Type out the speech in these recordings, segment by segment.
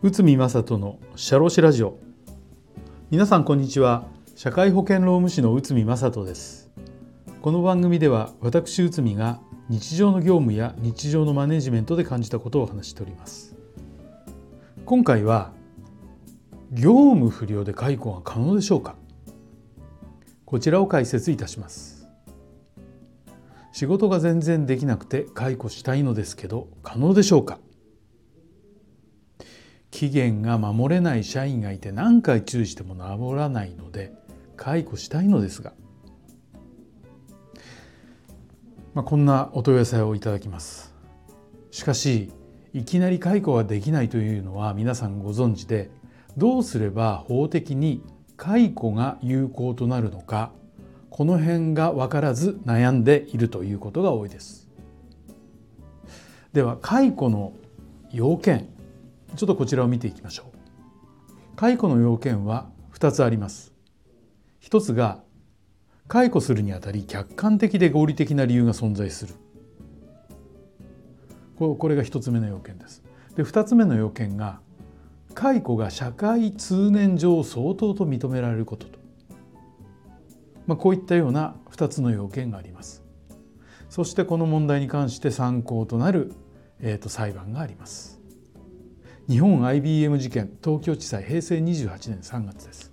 内海正人のシャロシラジオ。皆さんこんにちは。社会保険労務士の内海正人です。この番組では私内海が日常の業務や日常のマネジメントで感じたことを話しております。今回は業務不良で解雇が可能でしょうか。こちらを解説いたします。仕事が全然できなくて解雇したいのですけど可能でしょうか？期限が守れない社員がいて何回注意しても治らないので解雇したいのですが、まあ、こんなお問い合わせをいただきます。しかしいきなり解雇ができないというのは皆さんご存知でどうすれば法的に解雇が有効となるのかこの辺が分からず悩んでいるということが多いです。では解雇の要件。ちょっとこちらを見ていきましょう。解雇の要件は2つあります。一つが解雇するにあたり客観的で合理的な理由が存在する。これが一つ目の要件です。で二つ目の要件が解雇が社会通念上相当と認められることと、まあ、こういったような二つの要件があります。そしてこの問題に関して参考となる、えー、と裁判があります。日本 IBM 事件東京地裁平成28年3月です。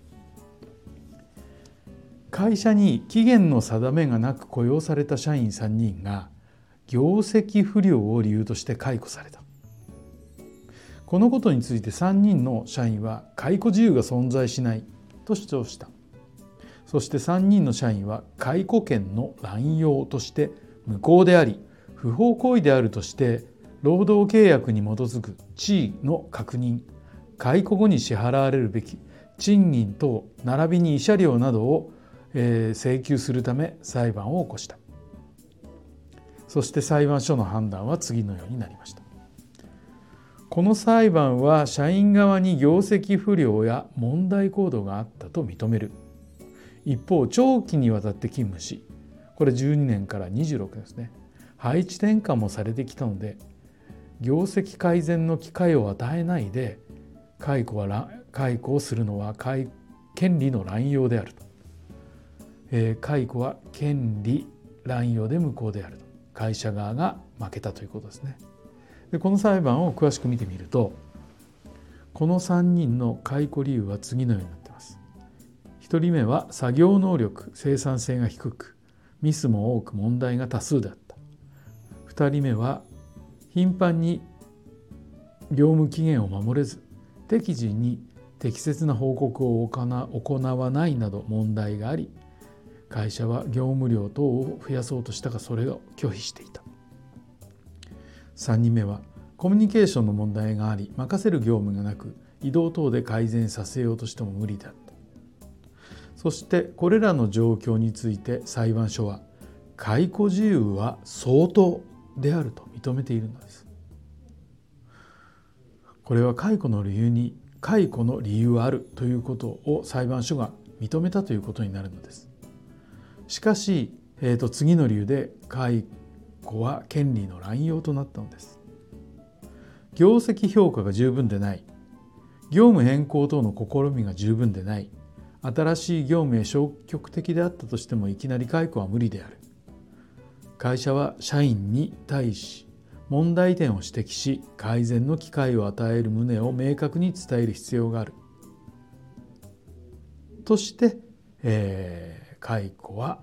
会社に期限の定めがなく雇用された社員3人が業績不良を理由として解雇された。このことについて3人の社員は解雇自由が存在しないと主張した。そして3人の社員は解雇権の乱用として無効であり不法行為であるとして労働契約に基づく地位の確認解雇後に支払われるべき賃金等並びに慰謝料などを請求するため裁判を起こした。そして裁判所の判断は次のようになりました。この裁判は社員側に業績不良や問題行動があったと認める。一方長期にわたって勤務しこれ12年から26ですね配置転換もされてきたので業績改善の機会を与えないで解雇は解雇をするのは権利の乱用であると、えー、解雇は権利乱用で無効であると会社側が負けたということですね。でこの裁判を詳しく見てみるとこの3人の解雇理由は次のようになって。1人目は作業能力生産性が低くミスも多く問題が多数であった。2人目は頻繁に業務期限を守れず適時に適切な報告を行わないなど問題があり会社は業務量等を増やそうとしたがそれを拒否していた3人目はコミュニケーションの問題があり任せる業務がなく移動等で改善させようとしても無理だったそしてこれらの状況について裁判所は解雇自由は相当であると認めているのです。これは解雇の理由に解雇の理由はあるということを裁判所が認めたということになるのです。しかし、えーと、次の理由で解雇は権利の乱用となったのです。業績評価が十分でない。業務変更等の試みが十分でない。新しい業務へ消極的であったとしてもいきなり解雇は無理である会社は社員に対し問題点を指摘し改善の機会を与える旨を明確に伝える必要があるとして、えー、解雇は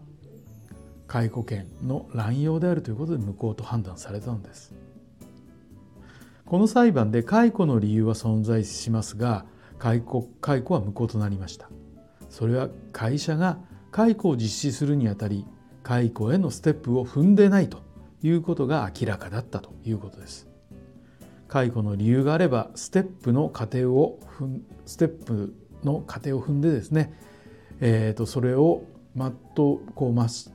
解雇権の乱用であるということで無効と判断されたのです。この裁判で解雇の理由は存在しますが解雇解雇は無効となりました。それは会社が解雇を実施するにあたり解雇へのステップを踏んでないということが明らかだったということです。解雇の理由があればステップの過程を踏んステップの過程を踏んでですね、えーとそれをまっとこうます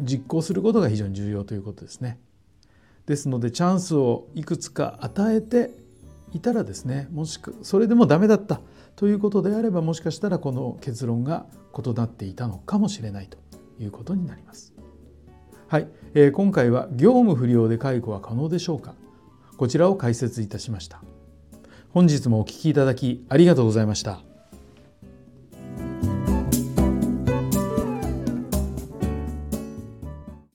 実行することが非常に重要ということですね。ですのでチャンスをいくつか与えていたらですねもしくそれでもダメだったということであればもしかしたらこの結論が異なっていたのかもしれないということになります。はい、えー、今回は業務不良で解雇は可能でしょうか。こちらを解説いたしました。本日もお聞きいただきありがとうございました。